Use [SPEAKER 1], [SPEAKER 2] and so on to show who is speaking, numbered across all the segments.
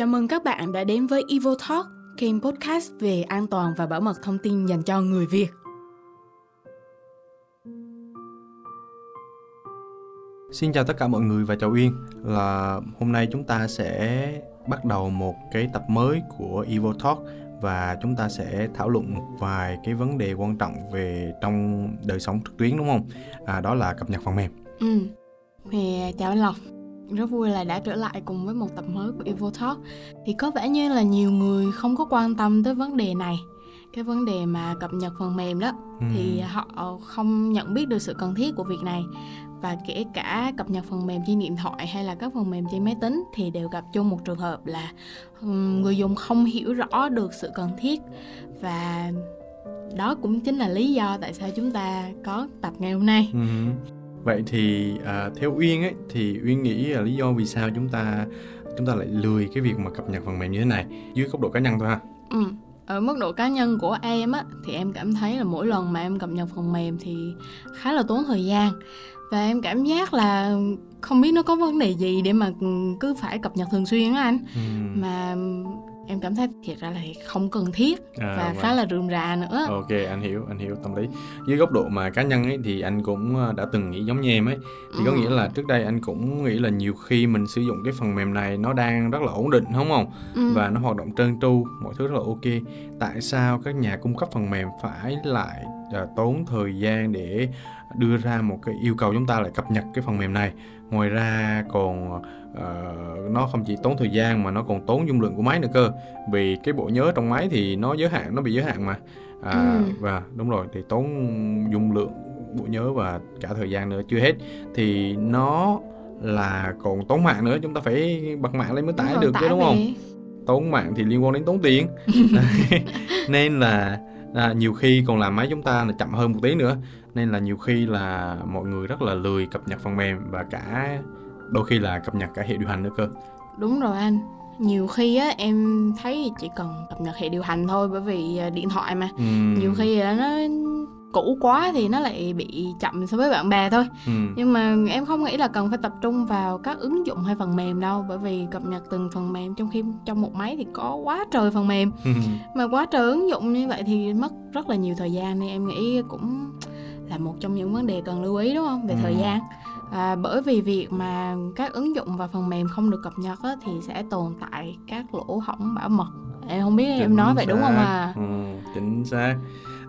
[SPEAKER 1] Chào mừng các bạn đã đến với Evo Talk, kênh podcast về an toàn và bảo mật thông tin dành cho người Việt.
[SPEAKER 2] Xin chào tất cả mọi người và chào Uyên là hôm nay chúng ta sẽ bắt đầu một cái tập mới của Evo Talk và chúng ta sẽ thảo luận một vài cái vấn đề quan trọng về trong đời sống trực tuyến đúng không? À, đó là cập nhật phần mềm.
[SPEAKER 1] Ừ. Thì chào anh Lộc rất vui là đã trở lại cùng với một tập mới của Evo Talk. Thì có vẻ như là nhiều người không có quan tâm tới vấn đề này cái vấn đề mà cập nhật phần mềm đó. Ừ. thì họ không nhận biết được sự cần thiết của việc này. Và kể cả cập nhật phần mềm trên điện thoại hay là các phần mềm trên máy tính thì đều gặp chung một trường hợp là người dùng không hiểu rõ được sự cần thiết. Và đó cũng chính là lý do tại sao chúng ta có tập ngày hôm nay.
[SPEAKER 2] Ừ vậy thì à, theo uyên ấy thì uyên nghĩ là lý do vì sao chúng ta chúng ta lại lười cái việc mà cập nhật phần mềm như thế này? Dưới góc độ cá nhân thôi ha.
[SPEAKER 1] Ừ. Ở mức độ cá nhân của em á thì em cảm thấy là mỗi lần mà em cập nhật phần mềm thì khá là tốn thời gian. Và em cảm giác là không biết nó có vấn đề gì để mà cứ phải cập nhật thường xuyên á anh. Ừ. mà em cảm thấy thiệt ra là không cần thiết à, và khá là rườm rà nữa.
[SPEAKER 2] Ok anh hiểu anh hiểu tâm lý. Dưới góc độ mà cá nhân ấy thì anh cũng ờ, đã từng nghĩ giống như em ấy. Thì ừ. có nghĩa là trước đây anh cũng nghĩ là nhiều khi mình sử dụng cái phần mềm này nó đang rất là ổn định đúng không? Ừ. và nó hoạt động trơn tru mọi thứ rất là ok. Tại sao các nhà cung cấp phần mềm phải lại uh, tốn thời gian để đưa ra một cái yêu cầu chúng ta lại cập nhật cái phần mềm này. Ngoài ra còn uh, nó không chỉ tốn thời gian mà nó còn tốn dung lượng của máy nữa cơ. Vì cái bộ nhớ trong máy thì nó giới hạn nó bị giới hạn mà. À, ừ. và đúng rồi thì tốn dung lượng bộ nhớ và cả thời gian nữa chưa hết. Thì nó là còn tốn mạng nữa chúng ta phải bật mạng lên mới tải được chứ đúng không? tốn mạng thì liên quan đến tốn tiền. Nên là à, nhiều khi còn làm máy chúng ta là chậm hơn một tí nữa. Nên là nhiều khi là mọi người rất là lười cập nhật phần mềm và cả đôi khi là cập nhật cả hệ điều hành nữa cơ.
[SPEAKER 1] Đúng rồi anh. Nhiều khi á em thấy chỉ cần cập nhật hệ điều hành thôi bởi vì à, điện thoại mà. Ừ. nhiều khi nó cũ quá thì nó lại bị chậm so với bạn bè thôi. Ừ. nhưng mà em không nghĩ là cần phải tập trung vào các ứng dụng hay phần mềm đâu bởi vì cập nhật từng phần mềm trong khi trong một máy thì có quá trời phần mềm. Ừ. mà quá trời ứng dụng như vậy thì mất rất là nhiều thời gian nên em nghĩ cũng là một trong những vấn đề cần lưu ý đúng không? Về ừ. thời gian. À, bởi vì việc mà các ứng dụng và phần mềm không được cập nhật á, thì sẽ tồn tại các lỗ hỏng bảo mật. Em không biết chính em nói vậy đúng không à?
[SPEAKER 2] Ừ, chính xác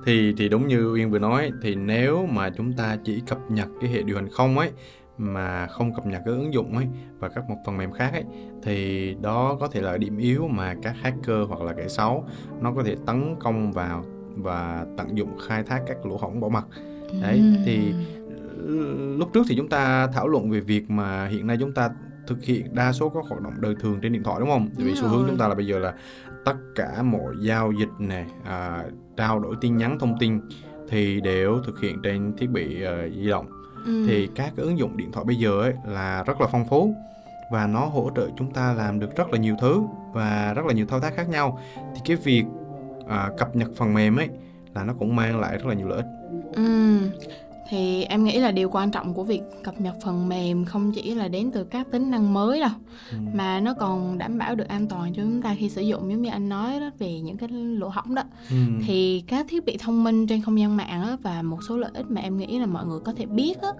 [SPEAKER 2] thì thì đúng như uyên vừa nói thì nếu mà chúng ta chỉ cập nhật cái hệ điều hành không ấy mà không cập nhật cái ứng dụng ấy và các một phần mềm khác ấy thì đó có thể là điểm yếu mà các hacker hoặc là kẻ xấu nó có thể tấn công vào và tận dụng khai thác các lỗ hổng bảo mật. Đấy thì lúc trước thì chúng ta thảo luận về việc mà hiện nay chúng ta thực hiện đa số các hoạt động đời thường trên điện thoại đúng không? Vì xu hướng chúng ta là bây giờ là tất cả mọi giao dịch này, à, trao đổi tin nhắn thông tin thì đều thực hiện trên thiết bị uh, di động. Ừ. Thì các cái ứng dụng điện thoại bây giờ ấy là rất là phong phú và nó hỗ trợ chúng ta làm được rất là nhiều thứ và rất là nhiều thao tác khác nhau. Thì cái việc à, cập nhật phần mềm ấy là nó cũng mang lại rất là nhiều lợi ích.
[SPEAKER 1] Ừ thì em nghĩ là điều quan trọng của việc cập nhật phần mềm không chỉ là đến từ các tính năng mới đâu ừ. mà nó còn đảm bảo được an toàn cho chúng ta khi sử dụng giống như anh nói đó về những cái lỗ hỏng đó ừ. thì các thiết bị thông minh trên không gian mạng đó, và một số lợi ích mà em nghĩ là mọi người có thể biết đó,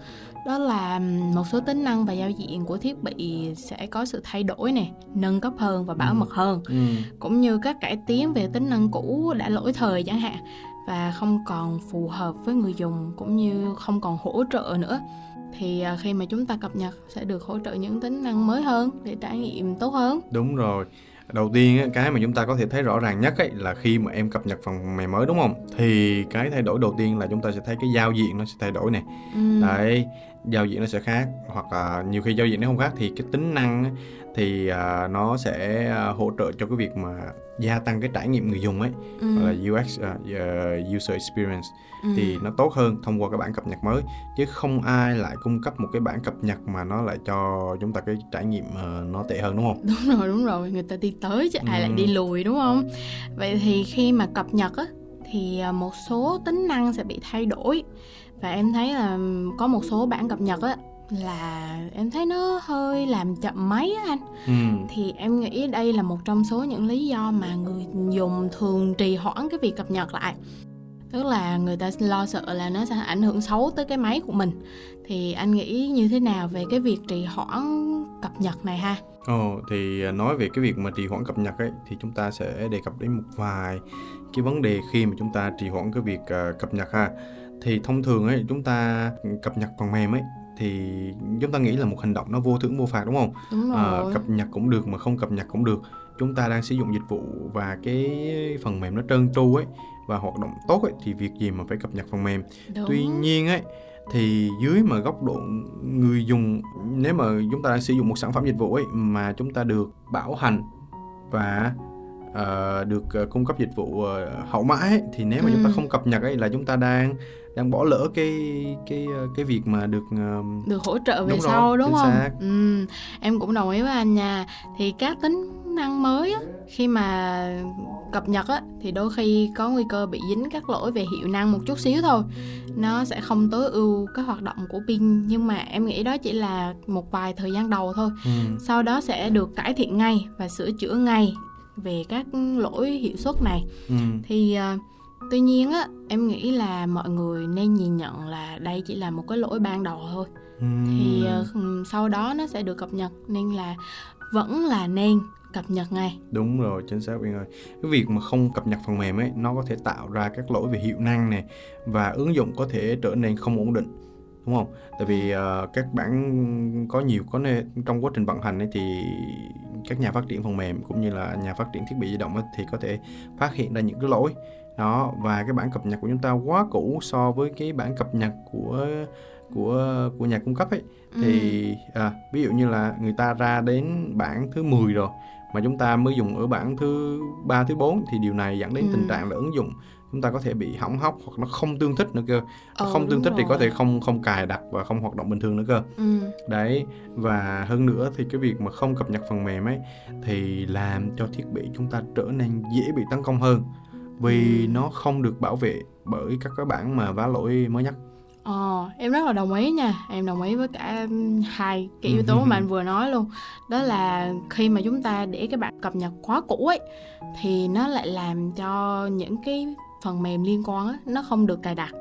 [SPEAKER 1] đó là một số tính năng và giao diện của thiết bị sẽ có sự thay đổi này nâng cấp hơn và bảo ừ. mật hơn ừ. cũng như các cải tiến về tính năng cũ đã lỗi thời chẳng hạn và không còn phù hợp với người dùng cũng như không còn hỗ trợ nữa. Thì à, khi mà chúng ta cập nhật sẽ được hỗ trợ những tính năng mới hơn để trải nghiệm tốt hơn.
[SPEAKER 2] Đúng rồi. Đầu tiên cái mà chúng ta có thể thấy rõ ràng nhất ấy là khi mà em cập nhật phần mềm mới đúng không? Thì cái thay đổi đầu tiên là chúng ta sẽ thấy cái giao diện nó sẽ thay đổi này ừ. đấy giao diện nó sẽ khác hoặc là nhiều khi giao diện nó không khác thì cái tính năng thì uh, nó sẽ uh, hỗ trợ cho cái việc mà gia tăng cái trải nghiệm người dùng ấy ừ. gọi là UX uh, uh, user experience ừ. thì nó tốt hơn thông qua cái bản cập nhật mới chứ không ai lại cung cấp một cái bản cập nhật mà nó lại cho chúng ta cái trải nghiệm uh, nó tệ hơn đúng không
[SPEAKER 1] đúng rồi đúng rồi người ta đi tới chứ ai lại đi ừ. lùi đúng không vậy thì khi mà cập nhật á thì một số tính năng sẽ bị thay đổi và em thấy là có một số bản cập nhật á là em thấy nó hơi làm chậm máy á anh
[SPEAKER 2] ừ.
[SPEAKER 1] thì em nghĩ đây là một trong số những lý do mà người dùng thường trì hoãn cái việc cập nhật lại tức là người ta lo sợ là nó sẽ ảnh hưởng xấu tới cái máy của mình thì anh nghĩ như thế nào về cái việc trì hoãn cập nhật này ha
[SPEAKER 2] Ồ, thì à, nói về cái việc mà trì hoãn cập nhật ấy thì chúng ta sẽ đề cập đến một vài cái vấn đề khi mà chúng ta trì hoãn cái việc uh, cập nhật ha. Thì thông thường ấy chúng ta cập nhật phần mềm ấy thì chúng ta nghĩ là một hành động nó vô thưởng vô phạt đúng không?
[SPEAKER 1] Đúng rồi.
[SPEAKER 2] À, cập nhật cũng được mà không cập nhật cũng được. Chúng ta đang sử dụng dịch vụ và cái phần mềm nó trơn tru ấy và hoạt động tốt ấy thì việc gì mà phải cập nhật phần mềm.
[SPEAKER 1] Đúng.
[SPEAKER 2] Tuy nhiên ấy thì dưới mà góc độ người dùng nếu mà chúng ta đang sử dụng một sản phẩm dịch vụ ấy mà chúng ta được bảo hành và uh, được uh, cung cấp dịch vụ uh, hậu mãi ấy, thì nếu mà ừ. chúng ta ừ. không cập nhật ấy là chúng ta đang đang bỏ lỡ cái cái cái việc mà được uh,
[SPEAKER 1] được hỗ trợ về sau rồi, đúng không? Ừ, em cũng đồng ý với anh nha. Thì các tính năng mới á, khi mà cập nhật á thì đôi khi có nguy cơ bị dính các lỗi về hiệu năng một chút xíu thôi nó sẽ không tối ưu các hoạt động của pin nhưng mà em nghĩ đó chỉ là một vài thời gian đầu thôi ừ. sau đó sẽ được cải thiện ngay và sửa chữa ngay về các lỗi hiệu suất này. Ừ. thì uh, tuy nhiên á em nghĩ là mọi người nên nhìn nhận là đây chỉ là một cái lỗi ban đầu thôi. Ừ. thì uh, sau đó nó sẽ được cập nhật nên là vẫn là nên cập nhật ngay.
[SPEAKER 2] Đúng rồi chính xác Uyên ơi. Cái việc mà không cập nhật phần mềm ấy nó có thể tạo ra các lỗi về hiệu năng này và ứng dụng có thể trở nên không ổn định đúng không? Tại vì uh, các bản có nhiều có nên trong quá trình vận hành ấy thì các nhà phát triển phần mềm cũng như là nhà phát triển thiết bị di động ấy, thì có thể phát hiện ra những cái lỗi đó và cái bản cập nhật của chúng ta quá cũ so với cái bản cập nhật của của của nhà cung cấp ấy ừ. thì à, ví dụ như là người ta ra đến bản thứ 10 rồi mà chúng ta mới dùng ở bản thứ ba thứ bốn thì điều này dẫn đến ừ. tình trạng là ứng dụng chúng ta có thể bị hỏng hóc hoặc nó không tương thích nữa cơ ờ, không tương thích rồi. thì có thể không không cài đặt và không hoạt động bình thường nữa cơ ừ. đấy và hơn nữa thì cái việc mà không cập nhật phần mềm ấy thì làm cho thiết bị chúng ta trở nên dễ bị tấn công hơn vì ừ. nó không được bảo vệ bởi các cái bản mà vá lỗi mới nhất
[SPEAKER 1] Ờ, em rất là đồng ý nha Em đồng ý với cả hai cái yếu tố mà anh vừa nói luôn Đó là khi mà chúng ta để cái bản cập nhật quá cũ ấy Thì nó lại làm cho những cái phần mềm liên quan á, nó không được cài đặt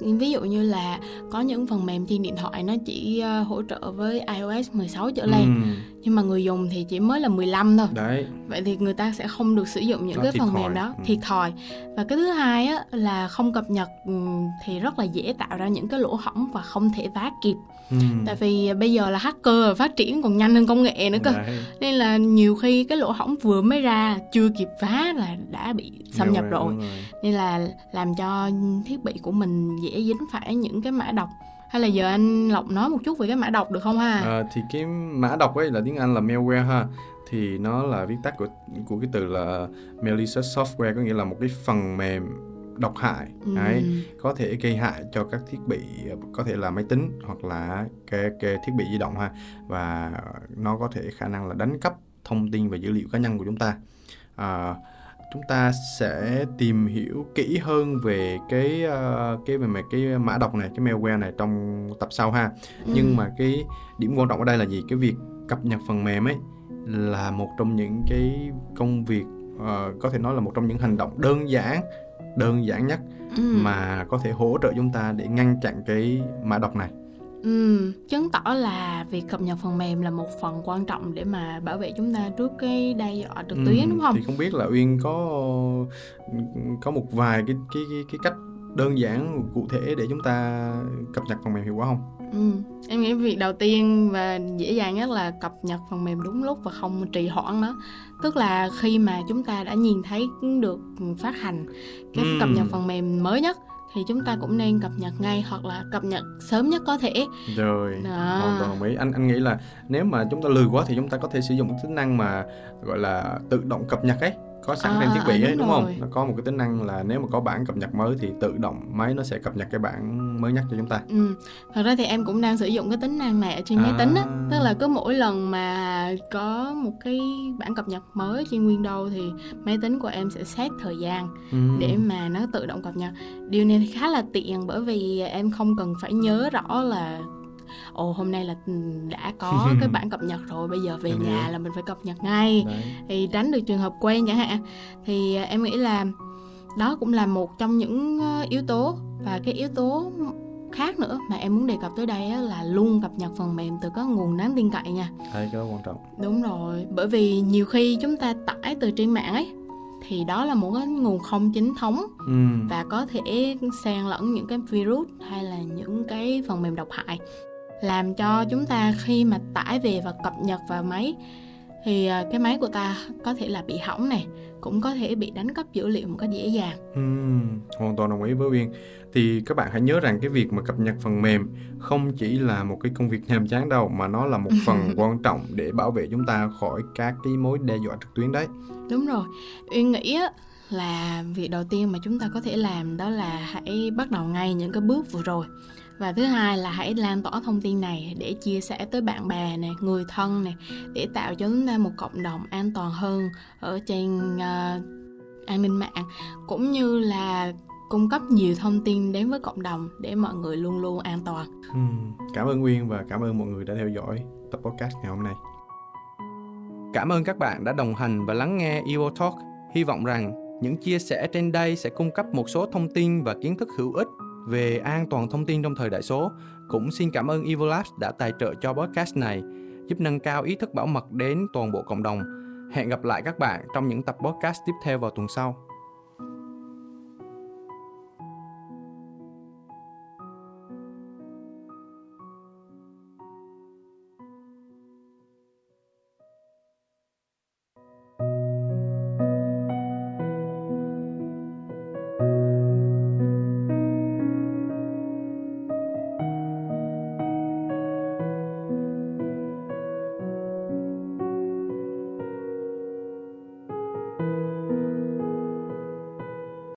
[SPEAKER 1] ví dụ như là có những phần mềm trên điện thoại nó chỉ ờ, hỗ trợ với iOS 16 trở lên ừ nhưng mà người dùng thì chỉ mới là 15 thôi
[SPEAKER 2] Đấy.
[SPEAKER 1] vậy thì người ta sẽ không được sử dụng những Nó cái phần mềm đó ừ. thiệt thòi và cái thứ hai á là không cập nhật ừ, thì rất là dễ tạo ra những cái lỗ hỏng và không thể vá kịp ừ. tại vì bây giờ là hacker phát triển còn nhanh hơn công nghệ nữa cơ Đấy. nên là nhiều khi cái lỗ hỏng vừa mới ra chưa kịp vá là đã bị xâm đúng nhập rồi. rồi nên là làm cho thiết bị của mình dễ dính phải những cái mã độc hay là giờ anh lộc nói một chút về cái mã độc được không ha?
[SPEAKER 2] À, thì cái mã độc ấy là tiếng anh là malware ha. Thì nó là viết tắt của của cái từ là malicious software có nghĩa là một cái phần mềm độc hại. Ừ. đấy có thể gây hại cho các thiết bị có thể là máy tính hoặc là cái, cái thiết bị di động ha. Và nó có thể khả năng là đánh cắp thông tin và dữ liệu cá nhân của chúng ta. À, chúng ta sẽ tìm hiểu kỹ hơn về cái uh, cái về cái, cái mã độc này cái malware này trong tập sau ha ừ. nhưng mà cái điểm quan trọng ở đây là gì cái việc cập nhật phần mềm ấy là một trong những cái công việc uh, có thể nói là một trong những hành động đơn giản đơn giản nhất ừ. mà có thể hỗ trợ chúng ta để ngăn chặn cái mã độc này
[SPEAKER 1] Ừ, chứng tỏ là việc cập nhật phần mềm là một phần quan trọng để mà bảo vệ chúng ta trước cái đe dọa trực tuyến ừ, đúng không?
[SPEAKER 2] Thì không biết là Uyên có có một vài cái cái cái, cái cách đơn giản cụ thể để chúng ta cập nhật phần mềm hiệu quả không?
[SPEAKER 1] Ừ, em nghĩ việc đầu tiên và dễ dàng nhất là cập nhật phần mềm đúng lúc và không trì hoãn nó. Tức là khi mà chúng ta đã nhìn thấy được phát hành cái ừ. cập nhật phần mềm mới nhất thì chúng ta cũng nên cập nhật ngay hoặc là cập nhật sớm nhất có thể.
[SPEAKER 2] Rồi Đó. đồng ý. Anh anh nghĩ là nếu mà chúng ta lười quá thì chúng ta có thể sử dụng cái tính năng mà gọi là tự động cập nhật ấy có sẵn à, trên thiết bị đúng ấy đúng rồi. không nó có một cái tính năng là nếu mà có bản cập nhật mới thì tự động máy nó sẽ cập nhật cái bản mới nhất cho chúng ta
[SPEAKER 1] ừ. thật ra thì em cũng đang sử dụng cái tính năng này ở trên à. máy tính á tức là cứ mỗi lần mà có một cái bản cập nhật mới trên Windows thì máy tính của em sẽ set thời gian ừ. để mà nó tự động cập nhật điều này khá là tiện bởi vì em không cần phải nhớ rõ là ồ hôm nay là ừ, đã có cái bản cập nhật rồi bây giờ về em nhà hiểu. là mình phải cập nhật ngay Đấy. thì tránh được trường hợp quen chẳng hạn thì à, em nghĩ là đó cũng là một trong những ờ, yếu tố và cái yếu tố khác nữa mà em muốn đề cập tới đây là luôn cập nhật phần mềm từ các nguồn đáng tin cậy nha.
[SPEAKER 2] Hay cái đó quan trọng.
[SPEAKER 1] Đúng rồi, bởi vì nhiều khi chúng ta tải từ trên mạng ấy thì đó là một cái nguồn không chính thống ừ. và có thể xen lẫn những cái virus hay là những cái phần mềm độc hại làm cho chúng ta khi mà tải về và cập nhật vào máy thì à, cái máy của ta có thể là bị hỏng này cũng có thể bị đánh cắp dữ liệu một cách dễ dàng.
[SPEAKER 2] Uhm, hoàn toàn đồng ý với Uyên. Thì các bạn hãy nhớ rằng cái việc mà cập nhật phần mềm không chỉ là một cái công việc nhàm chán đâu mà nó là một phần quan trọng để bảo vệ chúng ta khỏi các cái mối đe dọa trực tuyến đấy.
[SPEAKER 1] Đúng rồi. Uyên nghĩ là việc đầu tiên mà chúng ta có thể làm đó là hãy bắt đầu ngay những cái bước vừa rồi và thứ hai là hãy lan tỏa thông tin này để chia sẻ tới bạn bè này người thân này để tạo cho chúng ta một cộng đồng an toàn hơn ở trên uh, an ninh mạng cũng như là cung cấp nhiều thông tin đến với cộng đồng để mọi người luôn luôn an toàn.
[SPEAKER 2] Ừ, cảm ơn Nguyên và cảm ơn mọi người đã theo dõi tập podcast ngày hôm nay. Cảm ơn các bạn đã đồng hành và lắng nghe Evo Talk. Hy vọng rằng những chia sẻ trên đây sẽ cung cấp một số thông tin và kiến thức hữu ích về an toàn thông tin trong thời đại số. Cũng xin cảm ơn Evolabs đã tài trợ cho podcast này, giúp nâng cao ý thức bảo mật đến toàn bộ cộng đồng. Hẹn gặp lại các bạn trong những tập podcast tiếp theo vào tuần sau.